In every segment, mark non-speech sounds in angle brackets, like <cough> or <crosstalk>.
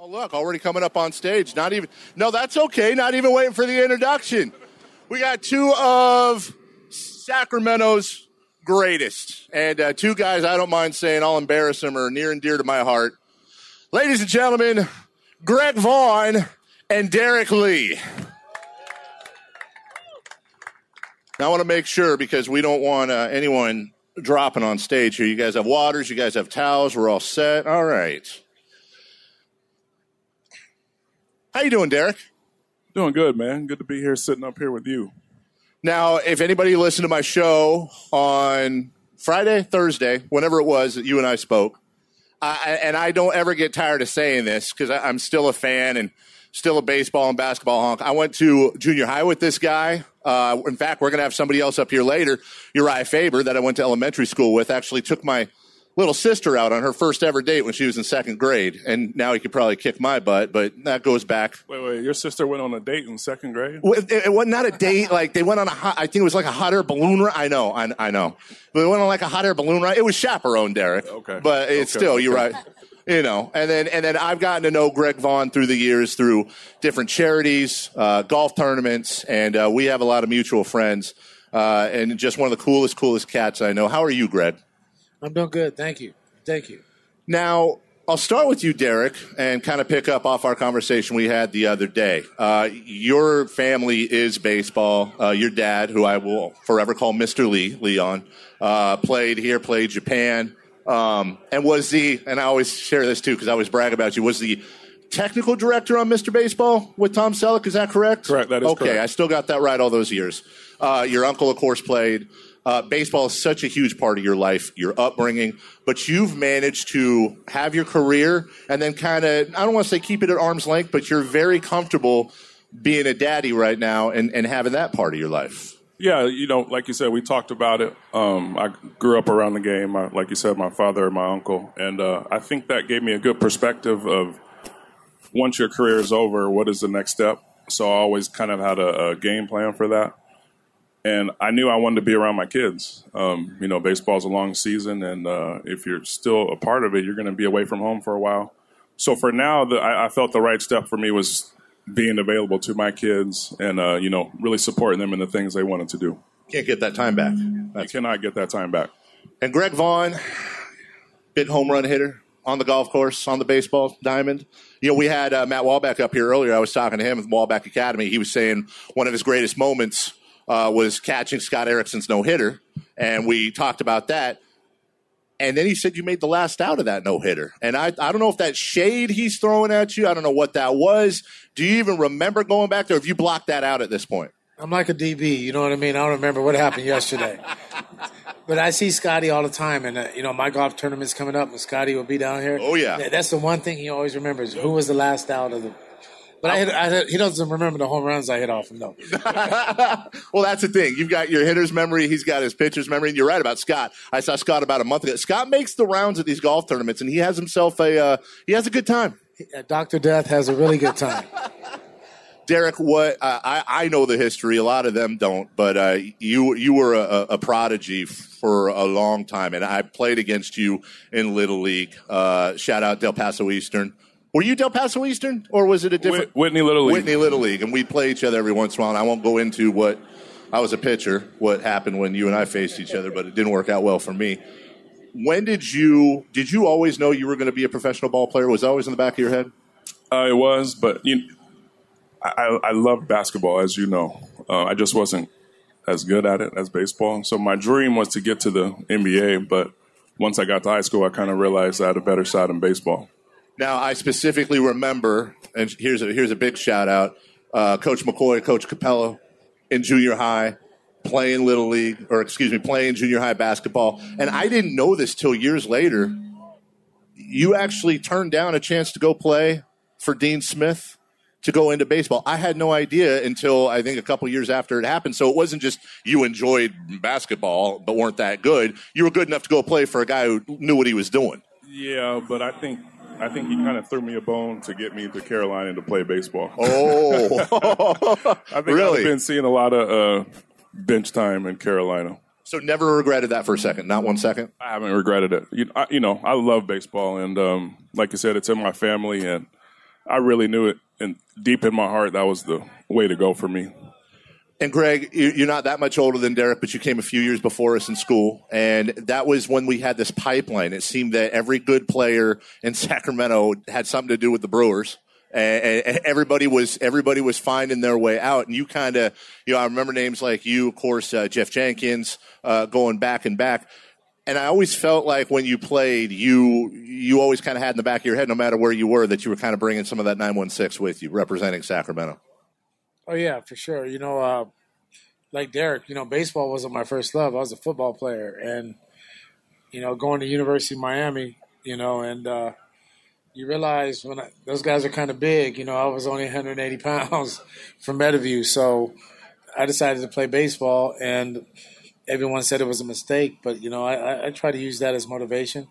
Oh, look, already coming up on stage. Not even, no, that's okay. Not even waiting for the introduction. We got two of Sacramento's greatest, and uh, two guys I don't mind saying, I'll embarrass them, are near and dear to my heart. Ladies and gentlemen, Greg Vaughn and Derrek Lee. Now, I want to make sure because we don't want uh, anyone dropping on stage here. You guys have waters, you guys have towels, we're all set. All right. How you doing, Derrek? Doing good, man. Good to be here sitting up here with you. Now, if anybody listened to my show on Friday, Thursday, whenever it was that you and I spoke, I, and I don't ever get tired of saying this because I'm still a fan and still a baseball and basketball honk. I went to junior high with this guy. Uh, in fact, we're going to have somebody else up here later. Urijah Faber, that I went to elementary school with, actually took my little sister out on her first ever date when she was in second grade. And now he could probably kick my butt, but that goes back. Wait, wait, your sister went on a date in second grade? It, it wasn't a date. Like they went on a hot, I think it was like a hot air balloon ride. I know, I, I know. But they went on like a hot air balloon ride. It was chaperone, Derrek. Okay. But it's Okay, still, you're right. You know, and then and then I've gotten to know Greg Vaughn through the years through different charities, uh, golf tournaments, and uh, we have a lot of mutual friends. Uh, and just one of the coolest, coolest cats I know. How are you, Greg? I'm doing good. Thank you. Thank you. Now, I'll start with you, Derrek, and kind of pick up off our conversation we had the other day. Uh, your family is baseball. Uh, your dad, who I will forever call Mr. Lee, Leon, uh, played here, played Japan, um, and was the, and I always share this too because I always brag about you, was the technical director on Mr. Baseball with Tom Selleck. Is that correct? Correct, that is okay, correct. I still got that right all those years. Uh, your uncle, of course, played. Uh, baseball is such a huge part of your life, your upbringing, but you've managed to have your career and then kind of, I don't want to say keep it at arm's length, but you're very comfortable being a daddy right now and, and having that part of your life. Yeah, you know, like you said, we talked about it. Um, I grew up around the game. My, like you said, my father and my uncle. And uh, I think that gave me a good perspective of once your career is over, what is the next step? So I always kind of had a, a game plan for that. And I knew I wanted to be around my kids. Um, you know, baseball's a long season, and uh, if you're still a part of it, you're going to be away from home for a while. So for now, the, I, I felt the right step for me was being available to my kids and uh, you know really supporting them in the things they wanted to do. Can't get that time back. I cannot get that time back. And Greg Vaughn, big home run hitter on the golf course, on the baseball diamond. You know, we had uh, Matt Walbeck up here earlier. I was talking to him with Walbeck Academy. He was saying one of his greatest moments uh, was catching Scott Erickson's no hitter, and we talked about that. And then he said you made the last out of that no hitter. And I, I don't know if that shade he's throwing at you. I don't know what that was. Do you even remember going back there? Have you blocked that out at this point? I'm like a DB. You know what I mean? I don't remember what happened yesterday. <laughs> But I see Scotty all the time, and uh, you know my golf tournament's coming up, and Scotty will be down here. Oh, yeah. That's the one thing he always remembers. Who was the last out of the? But I hit, I hit, he doesn't remember the home runs I hit off him though. <laughs> well, that's the thing. You've got your hitter's memory. He's got his pitcher's memory. And you're right about Scott. I saw Scott about a month ago. Scott makes the rounds at these golf tournaments, and he has himself a uh, he has a good time. Doctor Death has a really good time. <laughs> Derrek, what uh, I I know the history. A lot of them don't, but uh, you you were a, a prodigy for a long time, and I played against you in Little League. Uh, shout out Del Paso Eastern. Were you Del Paso Eastern, or was it a different Whit- Whitney Little League. Whitney Little League? And we play each other every once in a while. And I won't go into what I was a pitcher, what happened when you and I faced each other, but it didn't work out well for me. When did you did you always know you were going to be a professional ball player? Was it always in the back of your head? Uh, it was, but you, I, I I love basketball, as you know. Uh, I just wasn't as good at it as baseball. So my dream was to get to the NBA, but once I got to high school, I kind of realized I had a better shot in baseball. Now, I specifically remember, and here's a, here's a big shout out, uh, Coach McCoy, Coach Capello in junior high, playing little league, or excuse me, playing junior high basketball. And I didn't know this till years later. You actually turned down a chance to go play for Dean Smith to go into baseball. I had no idea until I think a couple years after it happened. So it wasn't just you enjoyed basketball but weren't that good. You were good enough to go play for a guy who knew what he was doing. Yeah, but I think I think he kind of threw me a bone to get me to Carolina to play baseball. Oh, <laughs> I think really? I've been seeing a lot of uh, bench time in Carolina. So never regretted that for a second, not one second. I haven't regretted it. You, I, you know, I love baseball, and um, like you said, it's in my family, and I really knew it, and deep in my heart, that was the way to go for me. And Greg, you're not that much older than Derrek, but you came a few years before us in school. And that was when we had this pipeline. It seemed that every good player in <laughs> Sacramento had something to do with the Brewers. And everybody was everybody was finding their way out, and you kind of you know I remember names like you, of course, uh, Jeff Jenkins, uh, going back and back and I always felt like when you played, you you always kind of had in the back of your head, no matter where you were, that you were kind of bringing some of that nine one six with you, representing Sacramento. Oh yeah, for sure. You know, uh, like Derrek, you know, baseball wasn't my first love. I was a football player, and you know, going to University of Miami, you know, and uh, you realize when I, those guys are kind of big. You know, I was only 180 <laughs> pounds from Meadowview, so I decided to play baseball, and everyone said it was a mistake. But you know, I, I try to use that as motivation.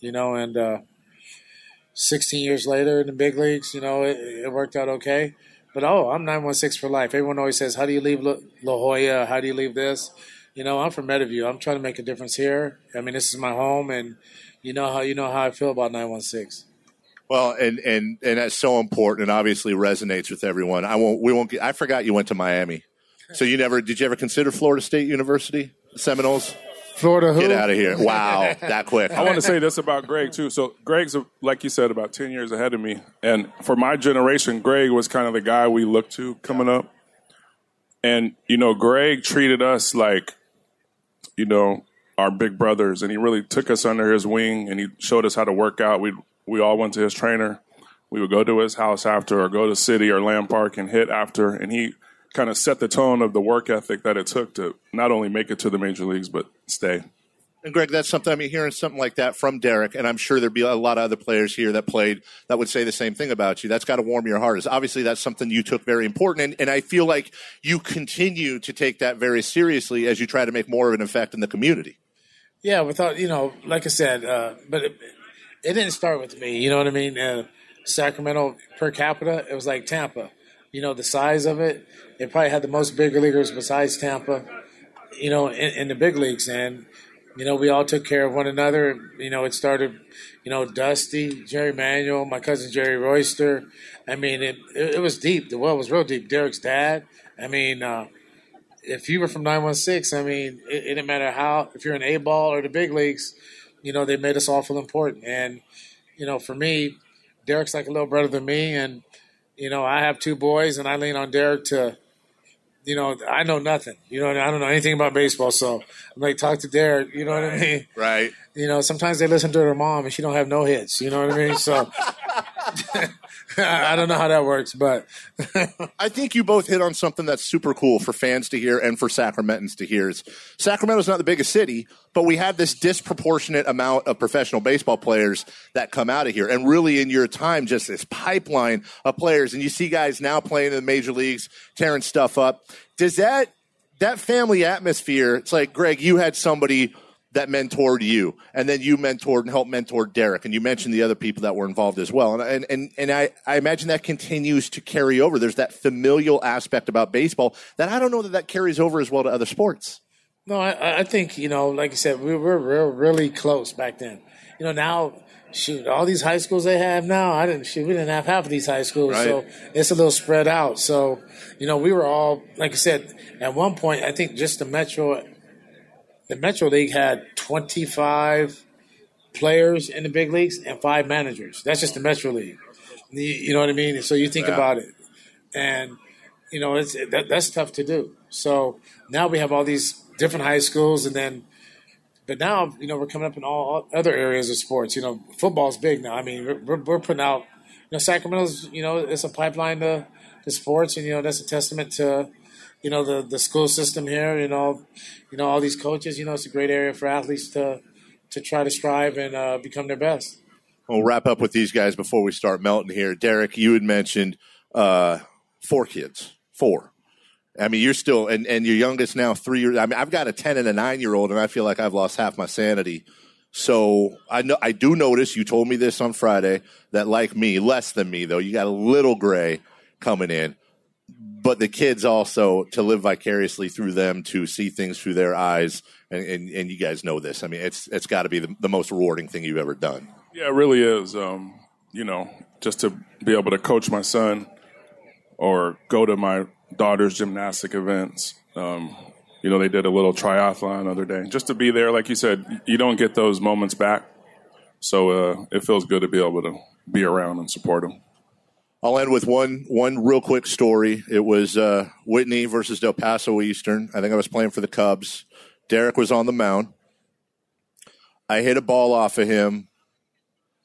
You know, and uh, 16 years later in the big leagues, you know, it, it worked out okay. But oh, I'm 916 for life. Everyone always says, "How do you leave La, La Jolla? How do you leave this?" You know, I'm from Meadowview. I'm trying to make a difference here. I mean, this is my home, and you know how you know how I feel about 916. Well, and and and that's so important, and obviously resonates with everyone. I won't. We won't. Get, I forgot you went to Miami, so you never did. You ever consider Florida State University, Seminoles? Florida who? Get out of here. Wow, that quick. <laughs> I want to say this about Greg, too. So, Greg's, like you said, about 10 years ahead of me. And for my generation, Greg was kind of the guy we looked to coming up. And, you know, Greg treated us like, you know, our big brothers. And he really took us under his wing and he showed us how to work out. We we all went to his trainer. We would go to his house after or go to city or land park and hit after. And he kind of set the tone of the work ethic that it took to not only make it to the major leagues but stay. And Greg, that's something I mean, hearing something like that from Derrek, and I'm sure there'd be a lot of other players here that played that would say the same thing about you. That's got to warm your heart. Is obviously that's something you took very important, and, and I feel like you continue to take that very seriously as you try to make more of an effect in the community. Yeah, without you know, like I said, uh, but it, it, didn't start with me. You know what I mean? Uh, Sacramento per capita, it was like Tampa. You know, the size of it, it probably had the most bigger leaguers besides Tampa. You know, in, in the big leagues, and you know, we all took care of one another. You know, it started, you know, Dusty, Jerry Manuel, my cousin Jerry Royster. I mean, it, it, it was deep. The well was real deep. Derrek's dad. I mean, uh, if you were from 916, I mean, it, it, didn't matter how, if you're in A ball or the big leagues, you know, they made us all feel important. And, you know, for me, Derrek's like a little brother to me. And, you know, I have two boys and I lean on Derrek to, you know, I know nothing. You know, I don't know anything about baseball, so I'm like, talk to Derrek. You know what I mean? Right. You know, sometimes they listen to their mom and she don't have no hits. You know what I mean? So <laughs> I don't know how that works, but <laughs> I think you both hit on something that's super cool for fans to hear and for Sacramentans to hear. Is Sacramento's not the biggest city, but we have this disproportionate amount of professional baseball players that come out of here, and really in your time, just this pipeline of players, and you see guys now playing in the major leagues, tearing stuff up. Does that that family atmosphere? It's like Greg, you had somebody that mentored you, and then you mentored and helped mentor Derrek, and you mentioned the other people that were involved as well, and and and, and I, I imagine that continues to carry over. There's that familial aspect about baseball that I don't know that that carries over as well to other sports. No, I, I think you know, like I said, we were real, really close back then. You know, now shoot, all these high schools they have now, I didn't shoot, we didn't have half of these high schools, right. so it's a little spread out. So, you know, we were all, like I said, at one point, I think just the Metro the Metro League had 25 players in the big leagues and five managers. That's just the Metro League. You know what I mean? So you think yeah. about it, and you know it's that, that's tough to do. So now we have all these different high schools, and then, but now you know we're coming up in all other areas of sports. You know, football's big now. I mean, we're, we're putting out. You know, Sacramento's. You know, it's a pipeline to, to sports, and you know that's a testament to you know the the school system here. You know, you know all these coaches. You know, it's a great area for athletes to to try to strive and uh, become their best. We'll wrap up with these guys before we start melting here. Derrek, you had mentioned uh, four kids, four. I mean, you're still, and, and your youngest now three years. I mean, I've got a ten and a nine year old, and I feel like I've lost half my sanity. So I know I do notice. You told me this on Friday that, like me, less than me though, you got a little gray coming in but the kids also to live vicariously through them to see things through their eyes and, and, and you guys know this i mean it's it's got to be the, the, most rewarding thing you've ever done yeah it really is um, you know just to be able to coach my son or go to my daughter's gymnastic events. Um, you know, they did a little triathlon the other day. Just to be there, like you said, you don't get those moments back. So uh, it feels good to be able to be around and support them. I'll end with one one real quick story. It was uh, Whitney versus Del Paso Eastern. I think I was playing for the Cubs. Derrek was on the mound. I hit a ball off of him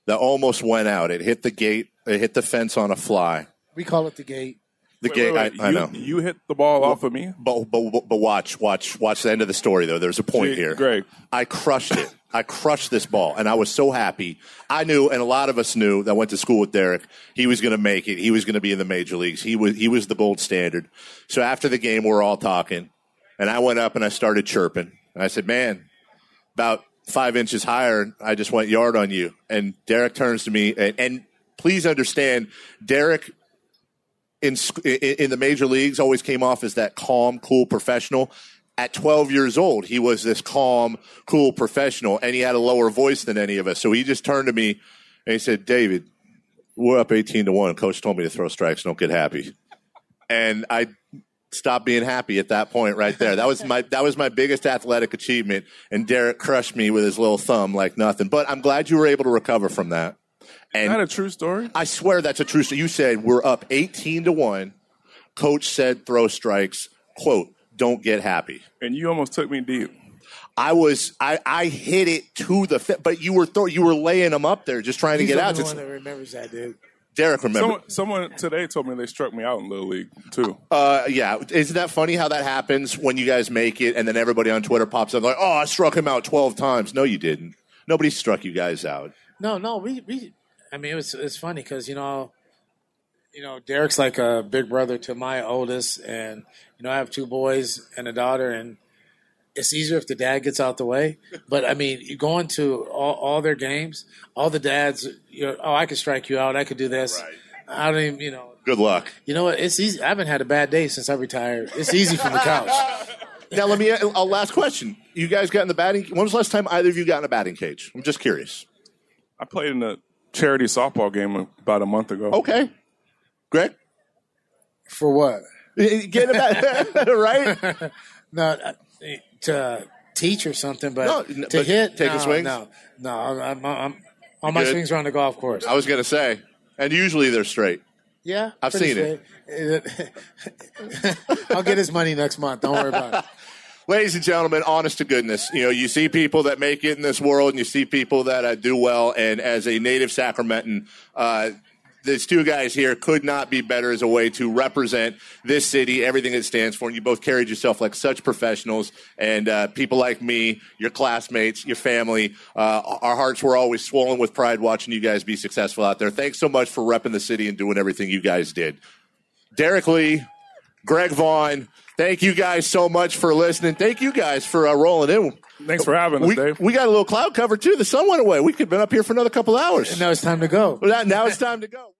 that almost went out. It hit the gate. It hit the fence on a fly. We call it the gate. The Wait, gate. wait, wait. I, I you, know. You hit the ball off of me? But, but but watch watch watch the end of the story though. There's a point Gee, here. Greg. I crushed it. I crushed this ball, and I was so happy. I knew, and a lot of us knew that went to school with Derrek. He was going to make it. He was going to be in the major leagues. He was he was the gold standard. So after the game, we're all talking, and I went up and I started chirping. And I said, "Man, about five inches higher, I just went yard on you." And Derrek turns to me, and, and please understand, Derrek in in the major leagues always came off as that calm, cool professional. At 12 years old, he was this calm, cool professional, and he had a lower voice than any of us. So he just turned to me and he said, "David, we're up 18 to one. Coach told me to throw strikes. Don't get happy." And I stopped being happy at that point right there. That was my that was my biggest athletic achievement. And Derrek crushed me with his little thumb like nothing. But I'm glad you were able to recover from that. Is that a true story? I swear that's a true story. You said we're up 18 to 1. Coach said throw strikes. Quote, don't get happy. And you almost took me deep. I was I, I hit it to the fit, but you were throw, you were laying them up there just trying He's to get the out. only Just, one that remembers that, dude. Derrek remember. Someone, someone today told me they struck me out in Little League, too. Uh, yeah, isn't that funny how that happens when you guys make it and then everybody on Twitter pops up like, "Oh, I struck him out 12 times." No, you didn't. Nobody struck you guys out. No, no, we, we I mean, it was it's funny because you know, you know, Derrek's like a big brother to my oldest, and you know, I have two boys and a daughter, and it's easier if the dad gets out the way. <laughs> But I mean, you go into all, all their games, all the dads, you know, oh, I could strike you out, I could do this. Right. I don't even, you know, Good luck. you know what? It's easy. I haven't had a bad day since I retired. It's easy from the couch. <laughs> Now, let me. A last question. You guys got in the batting. When was the last time either of you got in a batting cage? I'm just curious. I played in a charity softball game about a month ago. Okay, Greg, For what? <laughs> get it <laughs> right. <laughs> No, to teach or something, but No, to but hit, taking no, swings? No, no, I'm, I'm, I'm all my good? swings are on the golf course. I was gonna say, and usually they're straight. yeah, I've seen it. I'll get his money next month. Don't worry about it. Ladies and gentlemen, honest to goodness, you know, you see people that make it in this world, and you see people that uh, do well. And as a native Sacramentan, uh, these two guys here could not be better as a way to represent this city, everything it stands for. And you both carried yourself like such professionals, and uh, people like me, your classmates, your family. Uh, our hearts were always swollen with pride watching you guys be successful out there. Thanks so much for repping the city and doing everything you guys did. Derrek Lee, Greg Vaughn, thank you guys so much for listening. Thank you guys for uh, rolling in. Thanks for having us, We, Dave. we got a little cloud cover too. The sun went away. We could have been up here for another couple hours. Now it's time to go. Now now it's time to go.